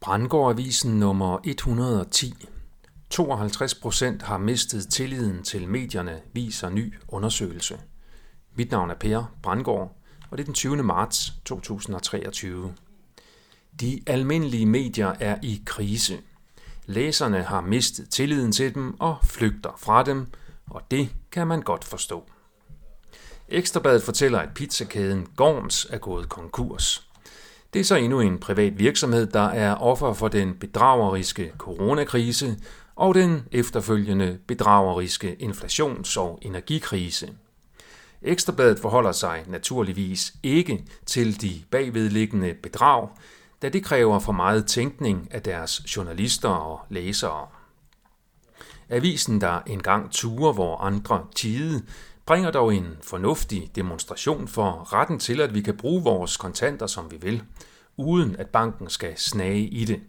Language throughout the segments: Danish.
Brandgårdavisen nummer 110. 52 procent har mistet tilliden til medierne, viser ny undersøgelse. Mit navn er Per Brandgård, og det er den 20. marts 2023. De almindelige medier er i krise. Læserne har mistet tilliden til dem og flygter fra dem, og det kan man godt forstå. Ekstrabladet fortæller, at pizzakæden Gorms er gået konkurs. Det er så endnu en privat virksomhed, der er offer for den bedrageriske coronakrise og den efterfølgende bedrageriske inflations- og energikrise. Ekstrabladet forholder sig naturligvis ikke til de bagvedliggende bedrag, da det kræver for meget tænkning af deres journalister og læsere. Avisen, der engang turer, hvor andre tide, bringer dog en fornuftig demonstration for retten til, at vi kan bruge vores kontanter, som vi vil, uden at banken skal snage i det.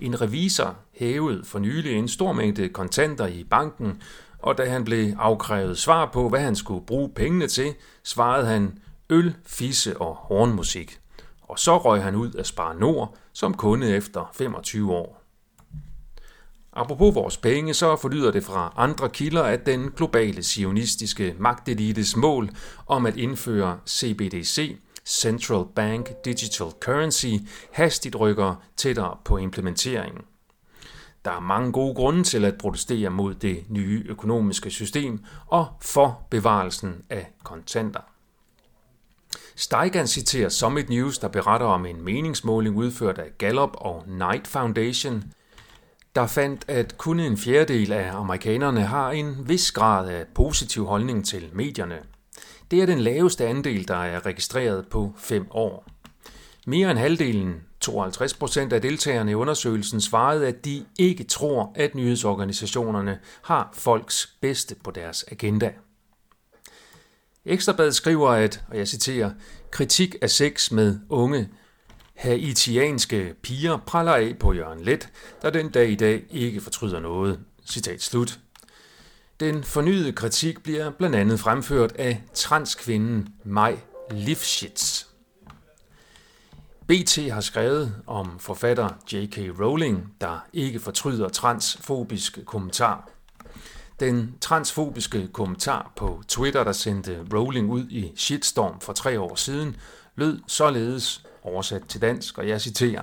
En revisor hævede for nylig en stor mængde kontanter i banken, og da han blev afkrævet svar på, hvad han skulle bruge pengene til, svarede han øl, fisse og hornmusik. Og så røg han ud af Spar Nord som kunde efter 25 år. Apropos vores penge, så forlyder det fra andre kilder, at den globale sionistiske magtelites mål om at indføre CBDC, Central Bank Digital Currency, hastigt rykker tættere på implementeringen. Der er mange gode grunde til at protestere mod det nye økonomiske system og for bevarelsen af kontanter. Steigan citerer Summit News, der beretter om en meningsmåling udført af Gallup og Knight Foundation – der fandt, at kun en fjerdedel af amerikanerne har en vis grad af positiv holdning til medierne. Det er den laveste andel, der er registreret på fem år. Mere end halvdelen, 52 procent af deltagerne i undersøgelsen, svarede, at de ikke tror, at nyhedsorganisationerne har folks bedste på deres agenda. Ekstrabladet skriver, at, og jeg citerer, kritik af sex med unge haitianske piger praller af på Jørgen Let, der den dag i dag ikke fortryder noget. Citat slut. Den fornyede kritik bliver blandt andet fremført af transkvinden Maj Lifshitz. BT har skrevet om forfatter J.K. Rowling, der ikke fortryder transfobiske kommentar. Den transfobiske kommentar på Twitter, der sendte Rowling ud i shitstorm for tre år siden, lød således oversat til dansk, og jeg citerer.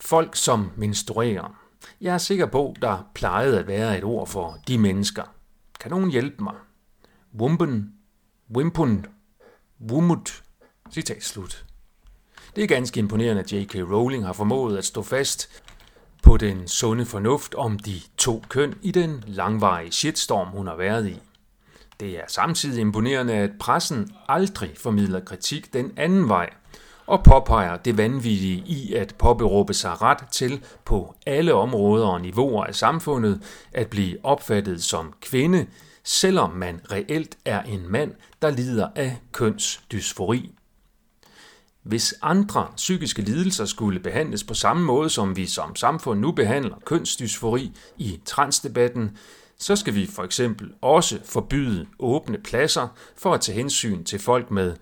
Folk som menstruerer. Jeg er sikker på, der plejede at være et ord for de mennesker. Kan nogen hjælpe mig? Wumpen, wimpun, wumut. Citat slut. Det er ganske imponerende, at J.K. Rowling har formået at stå fast på den sunde fornuft om de to køn i den langvarige shitstorm, hun har været i. Det er samtidig imponerende, at pressen aldrig formidler kritik den anden vej, og påpeger det vanvittige i at påberåbe sig ret til på alle områder og niveauer af samfundet at blive opfattet som kvinde, selvom man reelt er en mand, der lider af kønsdysfori. Hvis andre psykiske lidelser skulle behandles på samme måde, som vi som samfund nu behandler kønsdysfori i transdebatten, så skal vi for eksempel også forbyde åbne pladser for at tage hensyn til folk med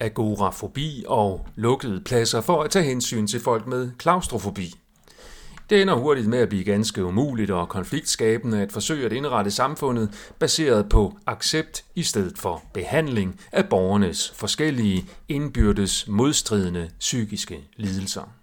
agorafobi og lukkede pladser for at tage hensyn til folk med klaustrofobi. Det ender hurtigt med at blive ganske umuligt og konfliktskabende at forsøge at indrette samfundet baseret på accept i stedet for behandling af borgernes forskellige indbyrdes modstridende psykiske lidelser.